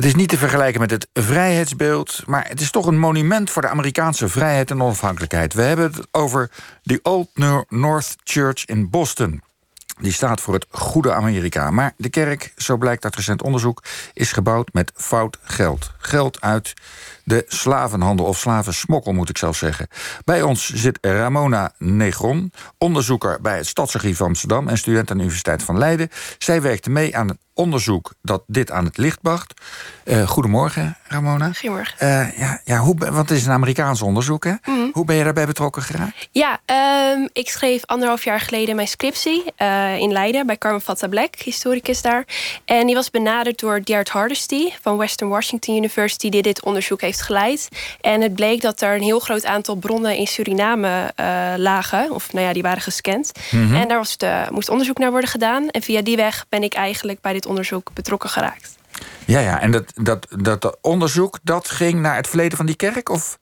Het is niet te vergelijken met het vrijheidsbeeld, maar het is toch een monument voor de Amerikaanse vrijheid en onafhankelijkheid. We hebben het over de Old North Church in Boston. Die staat voor het goede Amerika. Maar de kerk, zo blijkt uit recent onderzoek, is gebouwd met fout geld. Geld uit de slavenhandel of slavensmokkel, moet ik zelf zeggen. Bij ons zit Ramona Negron, onderzoeker bij het Stadsarchief Amsterdam en student aan de Universiteit van Leiden. Zij werkte mee aan onderzoek dat dit aan het licht bracht. Uh, goedemorgen, Ramona. Goedemorgen. Uh, ja, ja, hoe, want het is een Amerikaans onderzoek, hè? Mhm. Hoe ben je daarbij betrokken geraakt? Ja, um, ik schreef anderhalf jaar geleden mijn scriptie uh, in Leiden bij Carmen Fatta Black, historicus daar. En die was benaderd door Gerd Hardesty van Western Washington University, die dit onderzoek heeft geleid. En het bleek dat er een heel groot aantal bronnen in Suriname lagen, of nou ja, die waren gescand. Mhm. En daar was de, moest onderzoek naar worden gedaan. En via die weg ben ik eigenlijk bij dit onderzoek betrokken geraakt. Ja, ja. en dat, dat, dat onderzoek dat ging naar het verleden van die kerk? Of?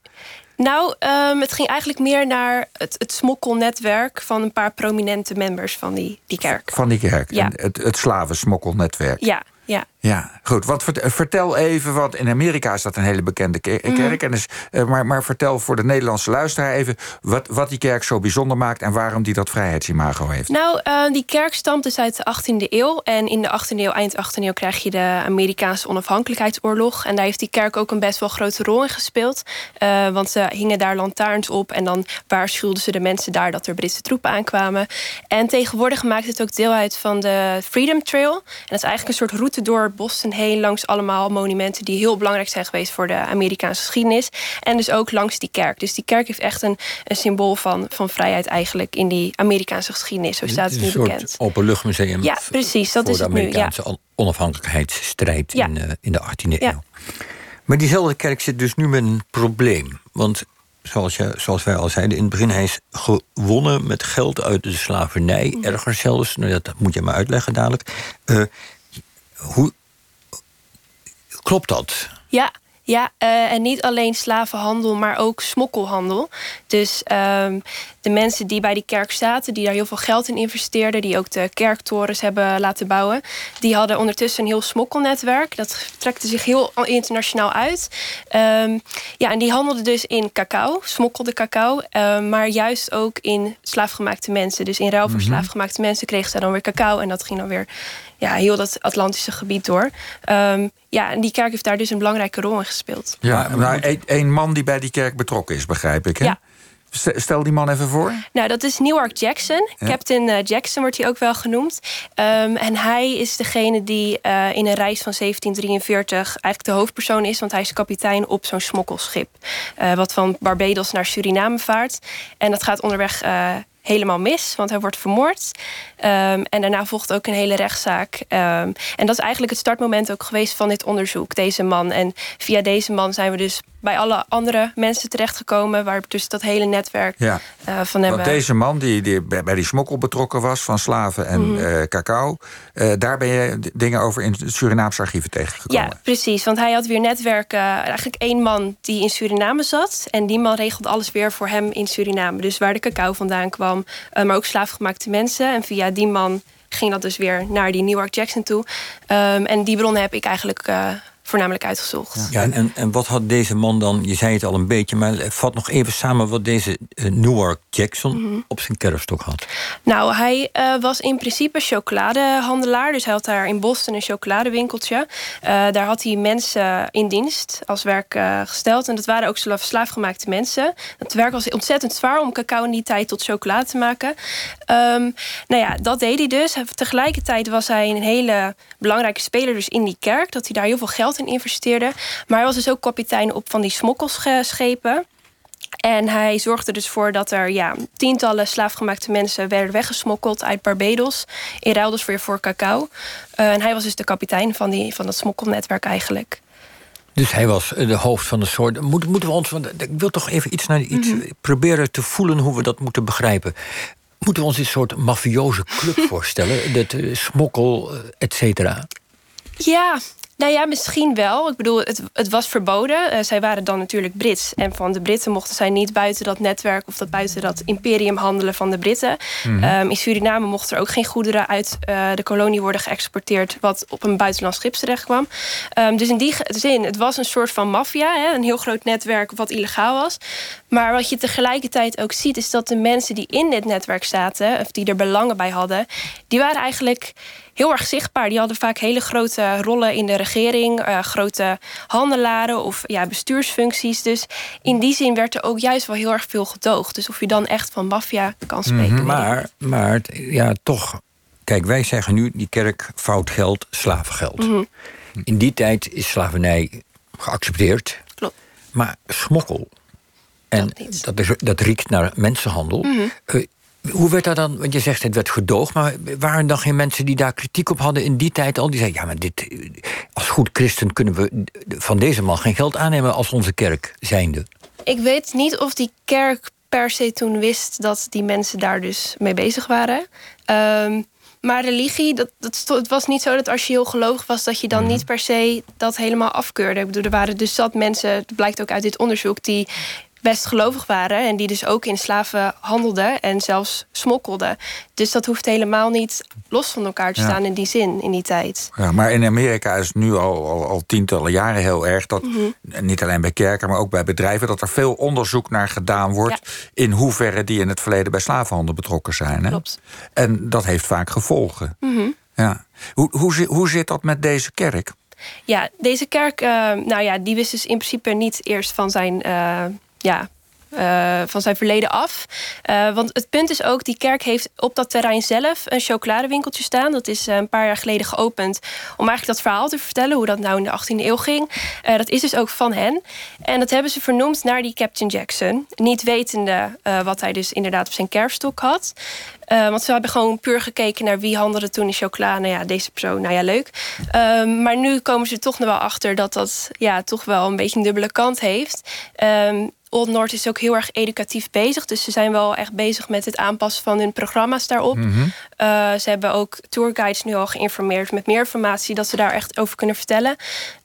Nou, um, het ging eigenlijk meer naar het, het smokkelnetwerk van een paar prominente members van die, die kerk. Van die kerk, ja. het, het slavensmokkelnetwerk. Ja, ja. Ja, goed. Wat, vertel even, want in Amerika is dat een hele bekende kerk. Mhm. en dus, maar, maar vertel voor de Nederlandse luisteraar even... Wat, wat die kerk zo bijzonder maakt en waarom die dat vrijheidsimago heeft. Nou, uh, die kerk stamt dus uit de 18e eeuw. En in de 18e eeuw, eind 18e eeuw, krijg je de Amerikaanse onafhankelijkheidsoorlog. En daar heeft die kerk ook een best wel grote rol in gespeeld. Uh, want ze hingen daar lantaarns op en dan waarschuwden ze de mensen daar dat er Britse troepen aankwamen. En tegenwoordig maakt het ook deel uit van de Freedom Trail. En dat is eigenlijk een soort route door Boston heen langs allemaal monumenten die heel belangrijk zijn geweest voor de Amerikaanse geschiedenis. En dus ook langs die kerk. Dus die kerk heeft echt een, een symbool van, van vrijheid eigenlijk in die Amerikaanse geschiedenis. Zo staat het, nu bekend. Een openluchtmuseum. Ja, precies. Dat is het nu. Ja. onafhankelijkheidsstrijd in, uh, in de 18e eeuw. Maar diezelfde kerk zit dus nu met een probleem. Want zoals, je, zoals wij al zeiden in het begin, hij is gewonnen met geld uit de slavernij. Mm. Erger zelfs, nou, dat moet je maar uitleggen dadelijk. Uh, hoe, klopt dat? Ja, ja, uh, en niet alleen slavenhandel, maar ook smokkelhandel. Dus um, de mensen die bij die kerk zaten, die daar heel veel geld in investeerden, die ook de kerktorens hebben laten bouwen, die hadden ondertussen een heel smokkelnetwerk. Dat trekte zich heel internationaal uit. Um, ja, en die handelden dus in cacao, smokkelde cacao, um, maar juist ook in slaafgemaakte mensen. Dus in ruil voor mm slaafgemaakte mensen kregen ze dan weer cacao en dat ging dan weer ja, heel dat Atlantische gebied door. Um, ja, en die kerk heeft daar dus een belangrijke rol in gespeeld. Ja, maar een man die bij die kerk betrokken is, begrijp ik. Hè? Ja. Stel die man even voor. Nou, dat is Newark Jackson. Captain uh, Jackson wordt hij ook wel genoemd. Um, en hij is degene die uh, in een reis van 1743 eigenlijk de hoofdpersoon is. Want hij is kapitein op zo'n smokkelschip. Uh, wat van Barbados naar Suriname vaart. En dat gaat onderweg helemaal mis, want hij wordt vermoord. Um, en daarna volgt ook een hele rechtszaak. Um, en dat is eigenlijk het startmoment ook geweest van dit onderzoek, deze man. En via deze man zijn we dus bij alle andere mensen terechtgekomen... waar dus dat hele netwerk ja. uh, van hebben... Want deze man die, die bij die smokkel betrokken was... van slaven en mm -hmm. uh, cacao... Uh, daar ben je dingen over in het Surinaamse archieven tegengekomen. Ja, precies. Want hij had weer netwerken... eigenlijk één man die in Suriname zat... en die man regelde alles weer voor hem in Suriname. Dus waar de cacao vandaan kwam... maar ook slaafgemaakte mensen. En via die man ging dat dus weer naar die Newark Jackson toe. Um, en die bronnen heb ik eigenlijk voornamelijk uitgezocht. Ja, en, en wat had deze man dan, je zei het al een beetje... maar vat nog even samen wat deze uh, Newark Jackson mhm. op zijn kerfstok had. Nou, hij uh, was in principe chocoladehandelaar. Dus hij had daar in Boston een chocoladewinkeltje. Uh, daar had hij mensen in dienst als werk gesteld. En dat waren ook slaafgemaakte mensen. Het werk was ontzettend zwaar om cacao in die tijd tot chocolade te maken. Um, nou ja, dat deed hij dus. Tegelijkertijd was hij een hele belangrijke speler dus in die kerk. Dat hij daar heel veel geld in investeerde. Maar hij was dus ook kapitein op van die smokkelschepen. En hij zorgde dus voor dat er ja, tientallen slaafgemaakte mensen werden weggesmokkeld uit Barbados. In ruil dus weer voor cacao. Uh, en hij was dus de kapitein van, die, van dat smokkelnetwerk eigenlijk. Dus hij was de hoofd van de soort. moeten we ons. Want ik wil toch even iets naar iets mhm. proberen te voelen hoe we dat moeten begrijpen. Moeten we ons een soort mafioze club voorstellen? Dat uh, smokkel, et cetera? Ja, Nou ja, misschien wel. Ik bedoel, het, het was verboden. Uh, zij waren dan natuurlijk Brits. En van de Britten mochten zij niet buiten dat netwerk of dat buiten dat imperium handelen van de Britten. Mhm. Ehm, in Suriname mochten er ook geen goederen uit uh, de kolonie worden geëxporteerd, wat op een buitenlands schip terecht kwam. Um, dus in die zin, het was een soort van maffia, een heel groot netwerk wat illegaal was. Maar wat je tegelijkertijd ook ziet, is dat de mensen die in dit netwerk zaten, of die er belangen bij hadden, die waren eigenlijk heel erg zichtbaar. Die hadden vaak hele grote rollen in de regering, uh, grote handelaren of ja, bestuursfuncties. Dus in die zin werd er ook juist wel heel erg veel gedoogd. Dus of je dan echt van maffia kan spreken. Mhm. maar, maar ja, toch. Kijk, wij zeggen nu die kerk fout geld, slavengeld. Mm In die tijd is slavernij geaccepteerd. Klopt. Maar smokkel. En dat, dat, is, dat riekt naar mensenhandel. Mm hoe werd dat dan? Want je zegt het werd gedoogd, maar waren dan geen mensen die daar kritiek op hadden in die tijd al? Die zeiden: ja, maar dit, als goed christen kunnen we van deze man geen geld aannemen als onze kerk zijnde. Ik weet niet of die kerk per se toen wist dat die mensen daar dus mee bezig waren. Um, maar religie, dat, dat, het was niet zo dat als je heel gelovig was, dat je dan mhm. niet per se dat helemaal afkeurde. Ik bedoel, er waren dus zat mensen, het blijkt ook uit dit onderzoek, die best gelovig waren en die dus ook in slaven handelden en zelfs smokkelden. Dus dat hoeft helemaal niet los van elkaar te staan in die zin, in die tijd. Ja, maar in Amerika is het nu al, al, al tientallen jaren heel erg dat, mhm. niet alleen bij kerken, maar ook bij bedrijven, dat er veel onderzoek naar gedaan wordt in hoeverre die in het verleden bij slavenhandel betrokken zijn. Hè? Klopt. En dat heeft vaak gevolgen. Mhm. ja. hoe, hoe, hoe zit dat met deze kerk? Ja, deze kerk, uh, nou ja, die wist dus in principe niet eerst van zijn uh, ja, uh, van zijn verleden af. Uh, want het punt is ook, die kerk heeft op dat terrein zelf een chocoladewinkeltje staan. Dat is uh, een paar jaar geleden geopend om eigenlijk dat verhaal te vertellen, hoe dat nou in de 18e eeuw ging. dat is dus ook van hen. En dat hebben ze vernoemd naar die Captain Jackson. Niet wetende wat hij dus inderdaad op zijn kerfstok had. want ze hebben gewoon puur gekeken naar wie handelde toen in chocola. Nou ja, deze persoon, nou ja, leuk. Um, maar nu komen ze toch nog wel achter dat dat ja, toch wel een beetje een dubbele kant heeft. Old North is ook heel erg educatief bezig. Dus ze zijn wel echt bezig met het aanpassen van hun programma's daarop. Mhm. Eh, ze hebben ook tourguides nu al geïnformeerd met meer informatie dat ze daar echt over kunnen vertellen.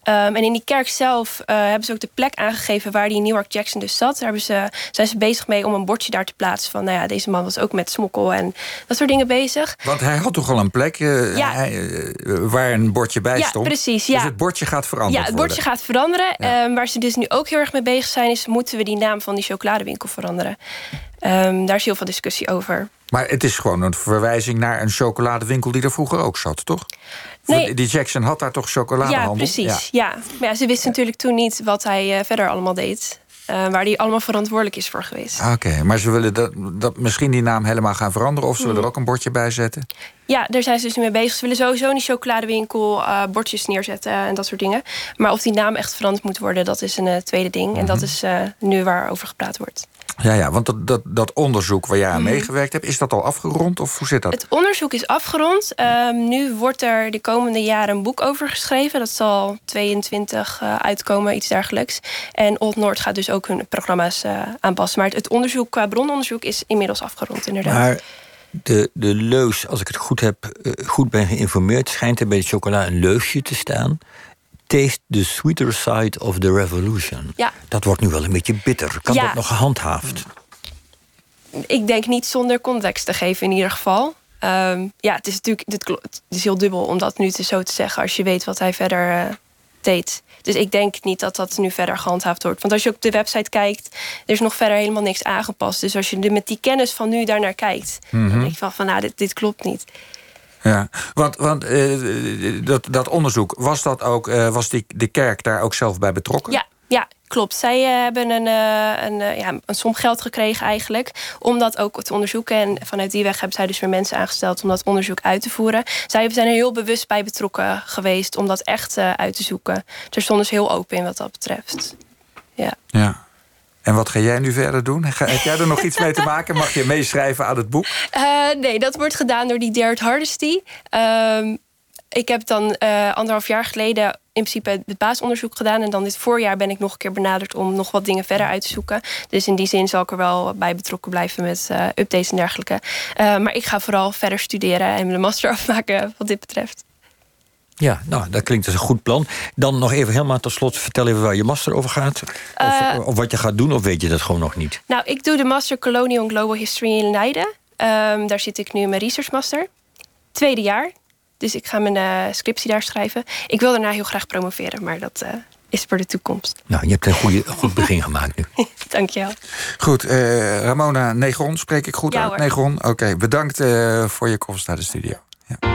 Ehm, en in die kerk zelf uh, hebben ze ook de plek aangegeven waar die New York Jackson dus zat. Daar ze, zijn ze bezig mee om een bordje daar te plaatsen van, nou ja, deze man was ook met smokkel en dat soort dingen bezig. Want hij had toch al een plek uh, waar een bordje bij ja, stond? Precies, ja. Dus het bordje gaat veranderen. Ja, het bordje gaat veranderen. Ehm, waar ze dus nu ook heel erg mee bezig zijn, is moeten we die naam van die chocoladewinkel veranderen. Um, daar is heel veel discussie over. Maar het is gewoon een verwijzing naar een chocoladewinkel die er vroeger ook zat, toch? Nee. Die Jackson had daar toch chocoladehandel? Ja, precies. Ja. Maar ja, ze wisten natuurlijk toen niet wat hij uh, verder allemaal deed. Uh, waar hij allemaal verantwoordelijk is voor geweest. Oké, maar ze willen dat, dat misschien die naam helemaal gaan veranderen... of ze willen er ook een bordje bij zetten? Ja, daar zijn ze dus nu mee bezig. Ze willen sowieso in die chocoladewinkel uh, bordjes neerzetten en dat soort dingen. Maar of die naam echt veranderd moet worden, dat is een tweede ding. En dat mhm. is nu waar over gepraat wordt. Ja, ja want dat, dat, dat onderzoek waar jij aan mhm. meegewerkt hebt, is dat al afgerond of hoe zit dat? Het onderzoek is afgerond. Um, nu wordt er de komende jaren een boek over geschreven. Dat zal 22 uh, eh, uitkomen, iets dergelijks. En Old Noord gaat dus ook hun programma's uh, aanpassen. Maar het onderzoek qua brononderzoek is inmiddels afgerond, inderdaad. Maar de, de leus, als ik het goed heb, uh, goed ben geïnformeerd, schijnt er bij de chocola een leusje te staan. Taste the sweeter side of the revolution. Ja. Dat wordt nu wel een beetje bitter. Kan dat nog gehandhaafd? Ik denk niet zonder context te geven in ieder geval. Um, ja, het is natuurlijk het is heel dubbel om dat nu te zo te zeggen... als je weet wat hij verder uh, deed. Dus ik denk niet dat dat nu verder gehandhaafd wordt. Want als je op de website kijkt, er is nog verder helemaal niks aangepast. Dus als je met die kennis van nu daarnaar kijkt... dan mhm. denk je van, van nou, dit, dit klopt niet. Ja, want, want uh, dat, dat onderzoek, was, dat ook, uh, was die, de kerk daar ook zelf bij betrokken? Ja, ja klopt. Zij uh, hebben een, een, ja, een som geld gekregen eigenlijk om dat ook te onderzoeken. En vanuit die weg hebben zij dus weer mensen aangesteld om dat onderzoek uit te voeren. Zij zijn er heel bewust bij betrokken geweest om dat echt uit te zoeken. Er stonden dus heel open in wat dat betreft. Ja. ja. En wat ga jij nu verder doen? Heb jij er nog iets mee te maken? Mag je meeschrijven aan het boek? Uh, nee, dat wordt gedaan door die Derek Hardesty. Uh, ik heb dan uh, anderhalf jaar geleden in principe het basisonderzoek gedaan. En dan dit voorjaar ben ik nog een keer benaderd om nog wat dingen verder uit te zoeken. Dus in die zin zal ik er wel bij betrokken blijven met uh, updates en dergelijke. maar ik ga vooral verder studeren en de master afmaken wat dit betreft. Ja, nou, dat klinkt als een goed plan. Dan nog even helemaal tot slot, vertel even waar je master over gaat. Of, Eh, of wat je gaat doen, of weet je dat gewoon nog niet? Nou, ik doe de Master Colonial and Global History in Leiden. Ehm, daar zit ik nu in mijn research master. Tweede jaar. Dus ik ga mijn eh, scriptie daar schrijven. Ik wil daarna heel graag promoveren, maar dat eh, is voor de toekomst. Nou, je hebt een goede, goed begin gemaakt nu. Dankjewel. Goed, eh, Ramona Negron, spreek ik goed Ja, uit? hoor. Negron, oké. bedankt eh, voor je komst naar de studio.